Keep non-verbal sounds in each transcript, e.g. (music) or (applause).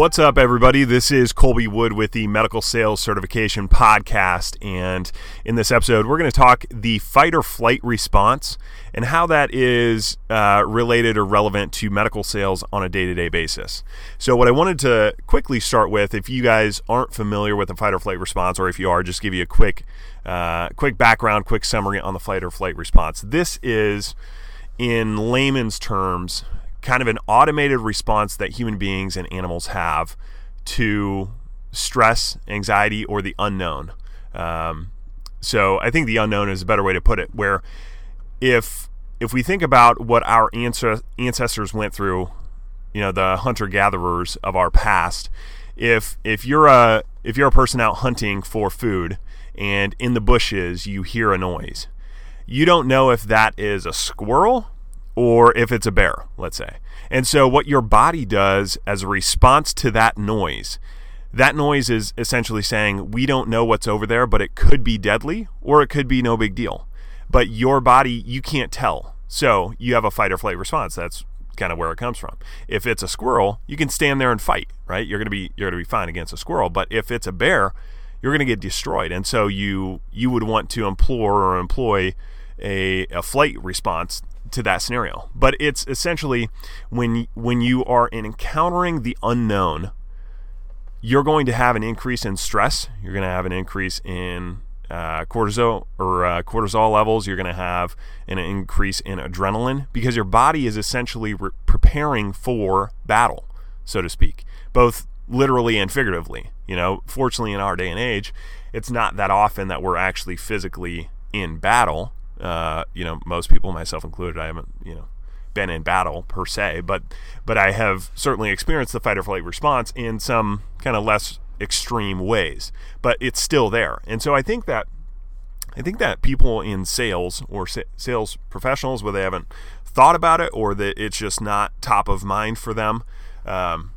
What's up, everybody? This is Kolby Wood with the Medical Sales Certification Podcast. And in this episode, we're going to talk the fight or flight response and how that is uh, related or relevant to medical sales on a day to day basis. So, what I wanted to quickly start with, if you guys aren't familiar with the fight or flight response, or if you are, just give you a quick, uh, quick background, quick summary on the fight or flight response. This is, in layman's terms, kind of an automated response that human beings and animals have to stress, anxiety, or the unknown. Um, so I think the unknown is a better way to put it. Where if if we think about what our ancestors went through, you know, the hunter gatherers of our past, if if you're a if you're a person out hunting for food and in the bushes you hear a noise, you don't know if that is a squirrel or if it's a bear, let's say. And so, what your body does as a response to that noise, that noise is essentially saying, We don't know what's over there, but it could be deadly or it could be no big deal. But your body, you can't tell. So, you have a fight or flight response. That's kind of where it comes from. If it's a squirrel, you can stand there and fight, right? You're going to be you're going to be fine against a squirrel, but if it's a bear, you're going to get destroyed. And so you you would want to implore or employ a, a flight response to that scenario. But it's essentially when when you are encountering the unknown, you're going to have an increase in stress. You're going to have an increase in uh, cortisol or uh, cortisol levels. You're going to have an increase in adrenaline because your body is essentially re- preparing for battle, so to speak, both literally and figuratively. You know, fortunately, in our day and age, it's not that often that we're actually physically in battle uh, you know, most people, myself included, I haven't, you know, been in battle per se, but but I have certainly experienced the fight or flight response in some kind of less extreme ways. But it's still there, and so I think that I think that people in sales or sa- sales professionals, where they haven't thought about it or that it's just not top of mind for them, um,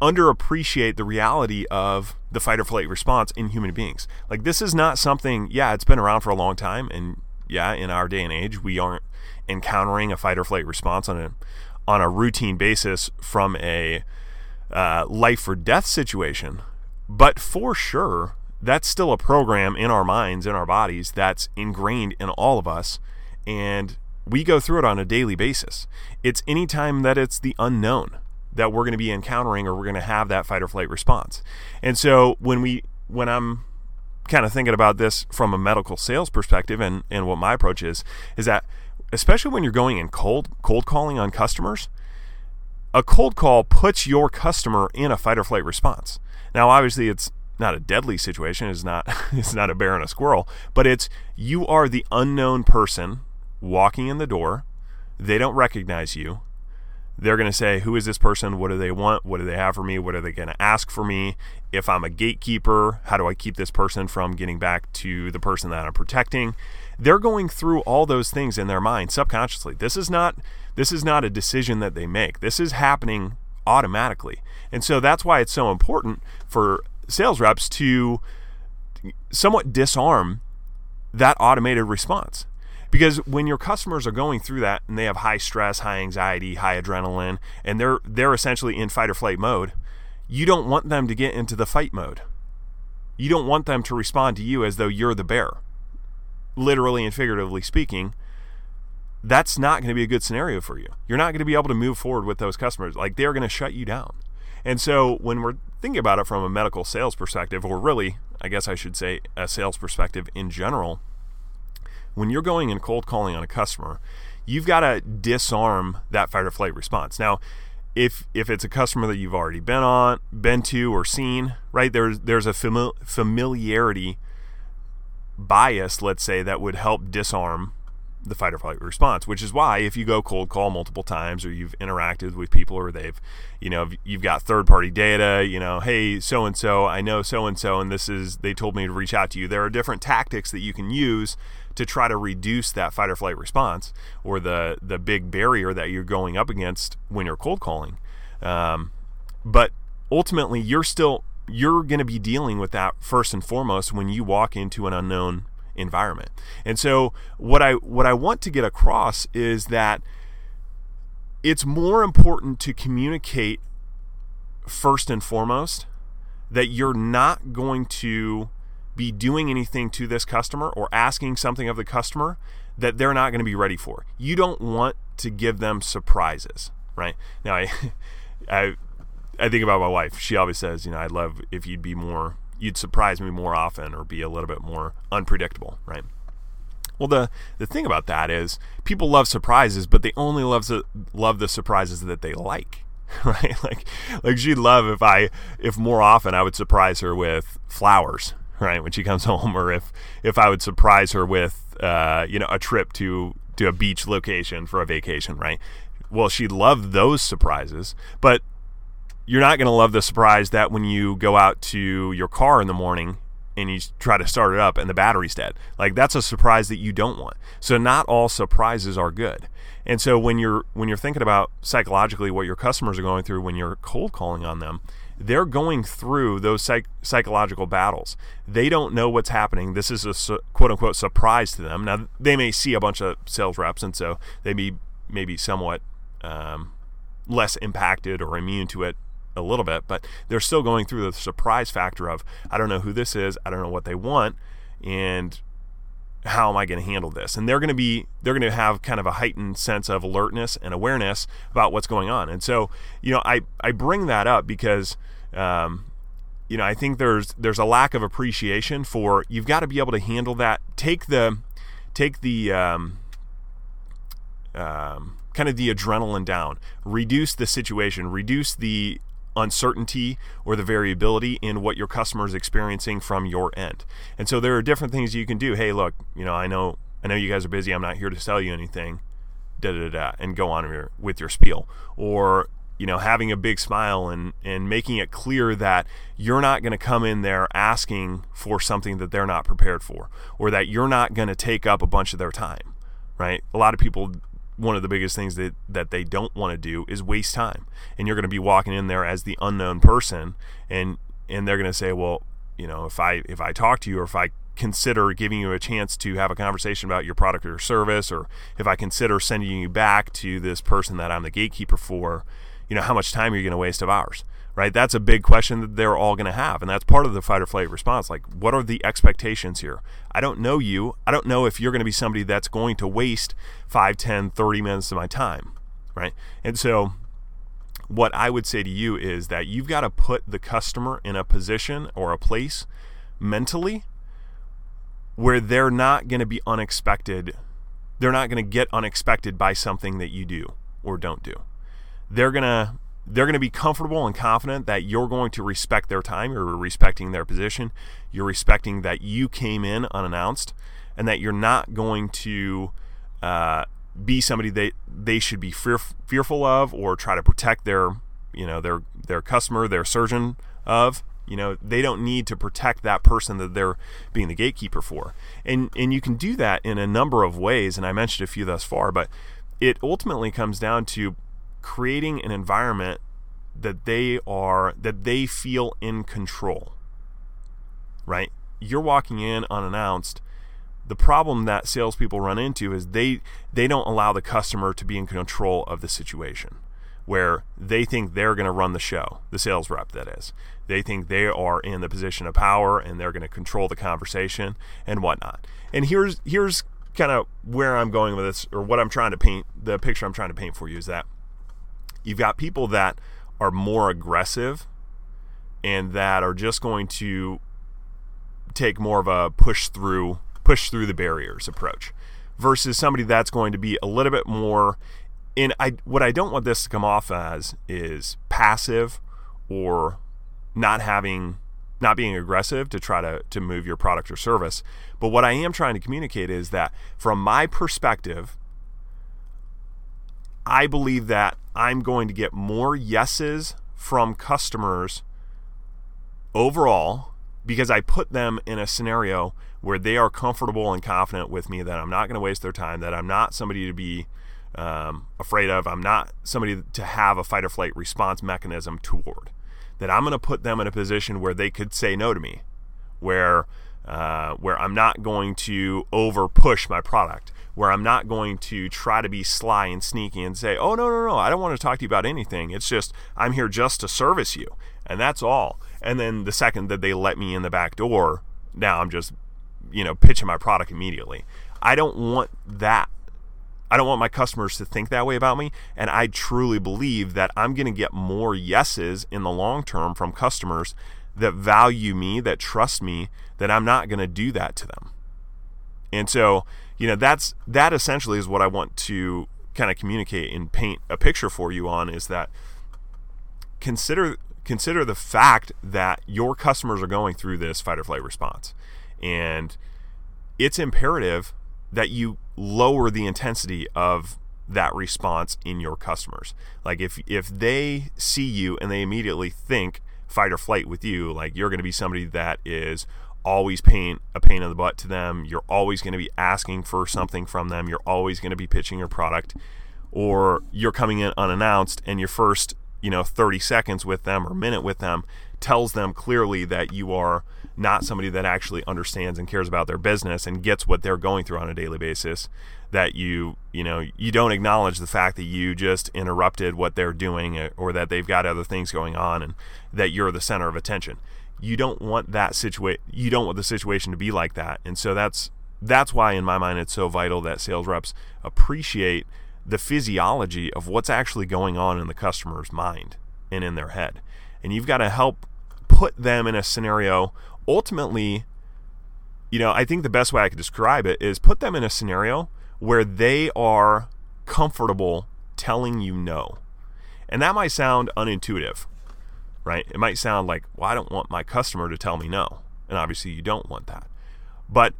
underappreciate the reality of the fight or flight response in human beings. Like this is not something. Yeah, it's been around for a long time, and yeah, in our day and age, we aren't encountering a fight or flight response on a on a routine basis from a uh, life or death situation. But for sure, that's still a program in our minds, in our bodies, that's ingrained in all of us, and we go through it on a daily basis. It's anytime that it's the unknown that we're going to be encountering or we're going to have that fight or flight response. And so when we when I'm kind of thinking about this from a medical sales perspective and, and what my approach is, is that especially when you're going in cold cold calling on customers, a cold call puts your customer in a fight or flight response. Now obviously it's not a deadly situation, it's not (laughs) it's not a bear and a squirrel, but it's you are the unknown person walking in the door. They don't recognize you they're going to say, Who is this person? What do they want? What do they have for me? What are they going to ask for me? If I'm a gatekeeper, how do I keep this person from getting back to the person that I'm protecting? They're going through all those things in their mind subconsciously. This is not this is not a decision that they make. This is happening automatically. And so that's why it's so important for sales reps to somewhat disarm that automated response because when your customers are going through that and they have high stress, high anxiety, high adrenaline, and they're they're essentially in fight or flight mode, you don't want them to get into the fight mode. You don't want them to respond to you as though you're the bear. Literally and figuratively speaking, that's not going to be a good scenario for you. You're not going to be able to move forward with those customers. Like they're going to shut you down. And so when we're thinking about it from a medical sales perspective, or really, I guess I should say a sales perspective in general, when you're going and cold calling on a customer, you've got to disarm that fight or flight response. Now, if if it's a customer that you've already been on, been to, or seen, right? There's there's a famil- familiarity bias, let's say, that would help disarm the fight or flight response, which is why if you go cold call multiple times or you've interacted with people or they've, you know, you've got third party data, you know, hey, so and so, I know so and so, and this is, they told me to reach out to you. There are different tactics that you can use to try to reduce that fight or flight response or the, the big barrier that you're going up against when you're cold calling. Um, but ultimately, you're still, you're going to be dealing with that first and foremost when you walk into an unknown environment. And so what I what I want to get across is that it's more important to communicate first and foremost that you're not going to be doing anything to this customer or asking something of the customer that they're not going to be ready for. You don't want to give them surprises, right? Now (laughs) I I I think about my wife. She always says, you know, I'd love if you'd be more you'd surprise me more often or be a little bit more unpredictable, right? Well, the the thing about that is people love surprises, but they only love the love the surprises that they like, (laughs) right? Like like she'd love if I if more often I would surprise her with flowers, right, when she comes (laughs) home, or if if I would surprise her with uh, you know a trip to to a beach location for a vacation, right? Well, she'd love those surprises, but you're not going to love the surprise that when you go out to your car in the morning and you try to start it up and the battery's dead. Like that's a surprise that you don't want. So not all surprises are good. And so when you're when you're thinking about psychologically what your customers are going through when you're cold calling on them, they're going through those psych- psychological battles. They don't know what's happening. This is a su- quote unquote surprise to them. Now they may see a bunch of sales reps, and so they may maybe somewhat um, less impacted or immune to it a little bit, but they're still going through the surprise factor of I don't know who this is, I don't know what they want, and how am I going to handle this? And they're going to be they're going to have kind of a heightened sense of alertness and awareness about what's going on. And so, you know, I I bring that up because um, you know, I think there's there's a lack of appreciation for you've got to be able to handle that. Take the take the um, um, kind of the adrenaline down, reduce the situation, reduce the uncertainty or the variability in what your customer is experiencing from your end. And so there are different things you can do. Hey, look, you know, I know I know you guys are busy. I'm not here to sell you anything. Da da da, and go on your, with your spiel. Or you know, having a big smile and and making it clear that you're not going to come in there asking for something that they're not prepared for, or that you're not going to take up a bunch of their time. Right? A lot of people one of the biggest things that that they don't want to do is waste time. And you're going to be walking in there as the unknown person and and they're going to say well you know if i if i talk to you or if i consider giving you a chance to have a conversation about your product or service or if i consider sending you back to this person that i'm the gatekeeper for you know how much time are you going to waste of ours right? That's a big question that they're all going to have. And that's part of the fight or flight response. Like, what are the expectations here? I don't know you. I don't know if you're going to be somebody that's going to waste 5, 10, 30 minutes of my time, right? And so, what I would say to you is that you've got to put the customer in a position or a place mentally where they're not going to be unexpected. They're not going to get unexpected by something that you do or don't do. They're going to they're going to be comfortable and confident that you're going to respect their time, you're respecting their position, you're respecting that you came in unannounced, and that you're not going to uh, be somebody that they should be fear, fearful of or try to protect their, you know, their their customer, their surgeon of. You know, they don't need to protect that person that they're being the gatekeeper for, and and you can do that in a number of ways. And I mentioned a few thus far, but it ultimately comes down to creating an environment that they are that they feel in control right? You're walking in unannounced. The problem that salespeople run into is they they don't allow the customer to be in control of the situation where they think they're going to run the show the sales rep that is. They think they are in the position of power and they're going to control the conversation and whatnot. And here's here's kind of where i'm going with this or what i'm trying to paint the picture i'm trying to paint for you is that You've got people that are more aggressive and that are just going to take more of a push through push through the barriers approach versus somebody that's going to be a little bit more in I what I don't want this to come off as is passive or not having not being aggressive to try to to move your product or service. But what I am trying to communicate is that from my perspective, I believe that I'm going to get more yeses from customers overall because I put them in a scenario where they are comfortable and confident with me that I'm not going to waste their time, that I'm not somebody to be um, afraid of, I'm not somebody to have a fight or flight response mechanism toward. That I'm going to put them in a position where they could say no to me, where uh, where I'm not going to over push my product, where I'm not going to try to be sly and sneaky and say, oh, no, no, no, I don't want to talk to you about anything. It's just, I'm here just to service you. And that's all. And then the second that they let me in the back door, now I'm just, you know, pitching my product immediately. I don't want that. I don't want my customers to think that way about me. And I truly believe that I'm going to get more yeses in the long term from customers that value me, that trust me, that I'm not going to do that to them. And so, you know, that's that essentially is what I want to kind of communicate and paint a picture for you on is that consider consider the fact that your customers are going through this fight or flight response. And it's imperative that you lower the intensity of that response in your customers. Like if if they see you and they immediately think fight or flight with you, like you're going to be somebody that is always pain a pain in the butt to them. You're always going to be asking for something from them. You're always going to be pitching your product, or you're coming in unannounced and your first you know 30 seconds with them or minute with them tells them clearly that you are not somebody that actually understands and cares about their business and gets what they're going through on a daily basis that you you know you don't acknowledge the fact that you just interrupted what they're doing uh, or that they've got other things going on and that you're the center of attention. You don't want that situation you don't want the situation to be like that. And so that's that's why in my mind it's so vital that sales reps appreciate the physiology of what's actually going on in the customer's mind and in their head. And you've got to help put them in a scenario ultimately you know i think the best way i could describe it is put them in a scenario where they are comfortable telling you no and that might sound unintuitive right? It might sound like, well, I don't want my customer to tell me no. And obviously, you don't want that. But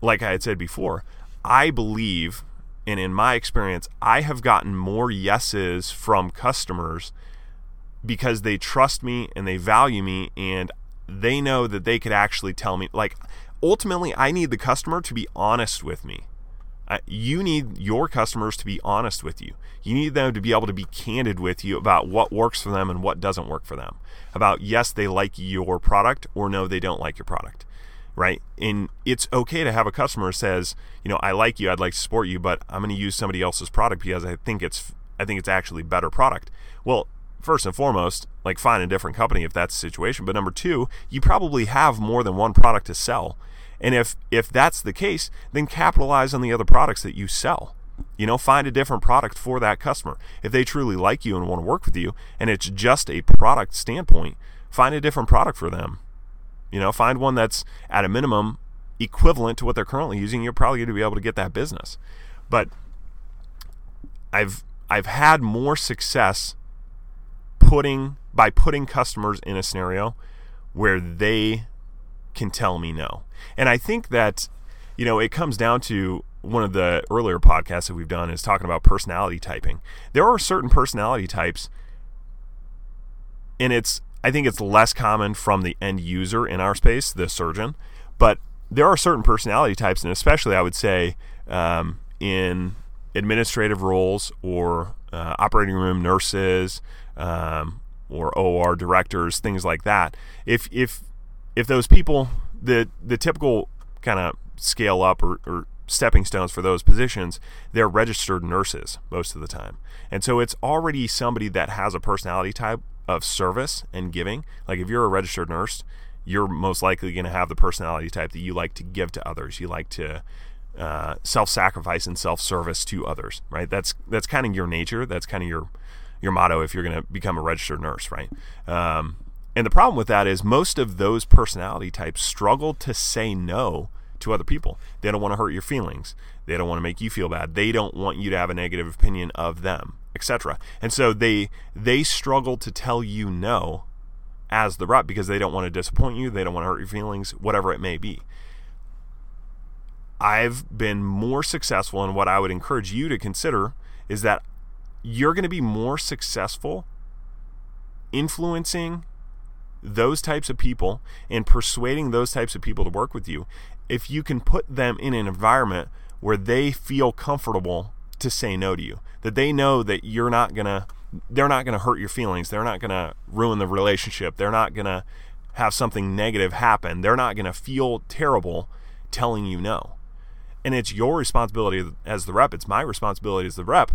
like I had said before, I believe, and in my experience, I have gotten more yeses from customers because they trust me and they value me and they know that they could actually tell me. Like, ultimately, I need the customer to be honest with me you need your customers to be honest with you. You need them to be able to be candid with you about what works for them and what doesn't work for them. About yes, they like your product or no, they don't like your product. Right? And it's okay to have a customer says, you know, I like you, I'd like to support you, but I'm going to use somebody else's product because I think it's I think it's actually better product. Well, first and foremost, like find a different company if that's the situation. But number two, you probably have more than one product to sell. And if if that's the case, then capitalize on the other products that you sell. You know, find a different product for that customer. If they truly like you and want to work with you and it's just a product standpoint, find a different product for them. You know, find one that's at a minimum equivalent to what they're currently using. You're probably going to be able to get that business. But I've I've had more success putting by putting customers in a scenario where they can tell me no. And I think that, you know, it comes down to one of the earlier podcasts that we've done is talking about personality typing. There are certain personality types, and it's, I think it's less common from the end user in our space, the surgeon, but there are certain personality types, and especially I would say um, in administrative roles or uh, operating room nurses um, or OR directors, things like that. If if if those people, the the typical kind of scale up or, or stepping stones for those positions, they're registered nurses most of the time. And so it's already somebody that has a personality type of service and giving. Like if you're a registered nurse, you're most likely going to have the personality type that you like to give to others. You like to uh, self-sacrifice and self-service to others, right? That's that's kind of your nature. That's kind of your your motto if you're going to become a registered nurse, right? Um, and the problem with that is most of those personality types struggle to say no to other people. They don't want to hurt your feelings. They don't want to make you feel bad. They don't want you to have a negative opinion of them, etc. And so they they struggle to tell you no as the rep because they don't want to disappoint you, they don't want to hurt your feelings, whatever it may be. I've been more successful in what I would encourage you to consider is that you're going to be more successful influencing those types of people and persuading those types of people to work with you if you can put them in an environment where they feel comfortable to say no to you that they know that you're not going to they're not going to hurt your feelings they're not going to ruin the relationship they're not going to have something negative happen they're not going to feel terrible telling you no. And it's your responsibility as the rep it's my responsibility as the rep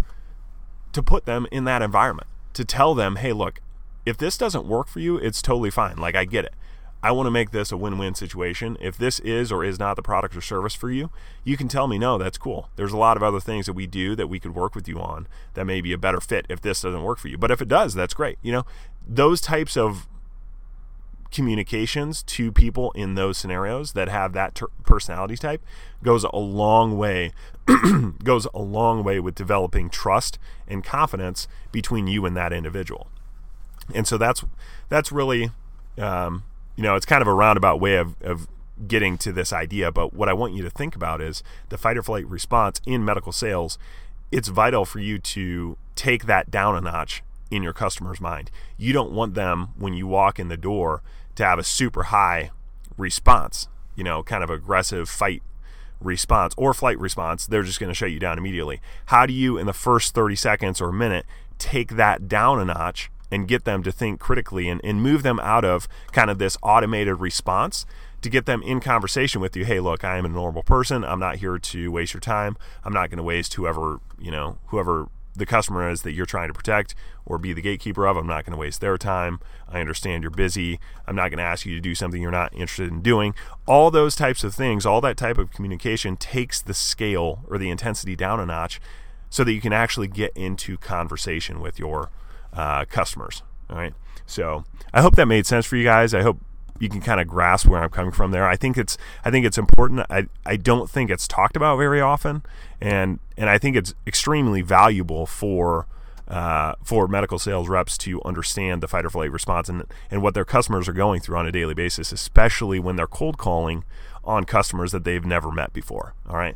to put them in that environment to tell them hey look if this doesn't work for you it's totally fine. Like i get it. I want to make this a win-win situation. If this is or is not the product or service for you you can tell me no that's cool. There's a lot of other things that we do that we could work with you on that may be a better fit if this doesn't work for you. But if it does that's great you know? Those types of communications to people in those scenarios that have that ter- personality type goes a long way (clears throat) goes a long way with developing trust and confidence between you and that individual and so that's that's really um, you know it's kind of a roundabout way of, of getting to this idea but what i want you to think about is the fight or flight response in medical sales it's vital for you to take that down a notch in your customer's mind. You don't want them when you walk in the door to have a super high response, you know, kind of aggressive fight response or flight response. They're just going to shut you down immediately. How do you, in the first 30 seconds or a minute, take that down a notch and get them to think critically and, and move them out of kind of this automated response to get them in conversation with you. Hey, look, I am a normal person. I'm not here to waste your time. I'm not going to waste whoever, you know, whoever the customer is that you're trying to protect or be the gatekeeper of. I'm not going to waste their time. I understand you're busy. I'm not going to ask you to do something you're not interested in doing. All those types of things, all that type of communication takes the scale or the intensity down a notch so that you can actually get into conversation with your uh, customers. All right. So I hope that made sense for you guys. I hope you can kind of grasp where I'm coming from there. I think it's I think it's important. I I don't think it's talked about very often, and and I think it's extremely valuable for. Uh, for medical sales reps to understand the fight or flight response and, and what their customers are going through on a daily basis, especially when they're cold calling on customers that they've never met before. All right.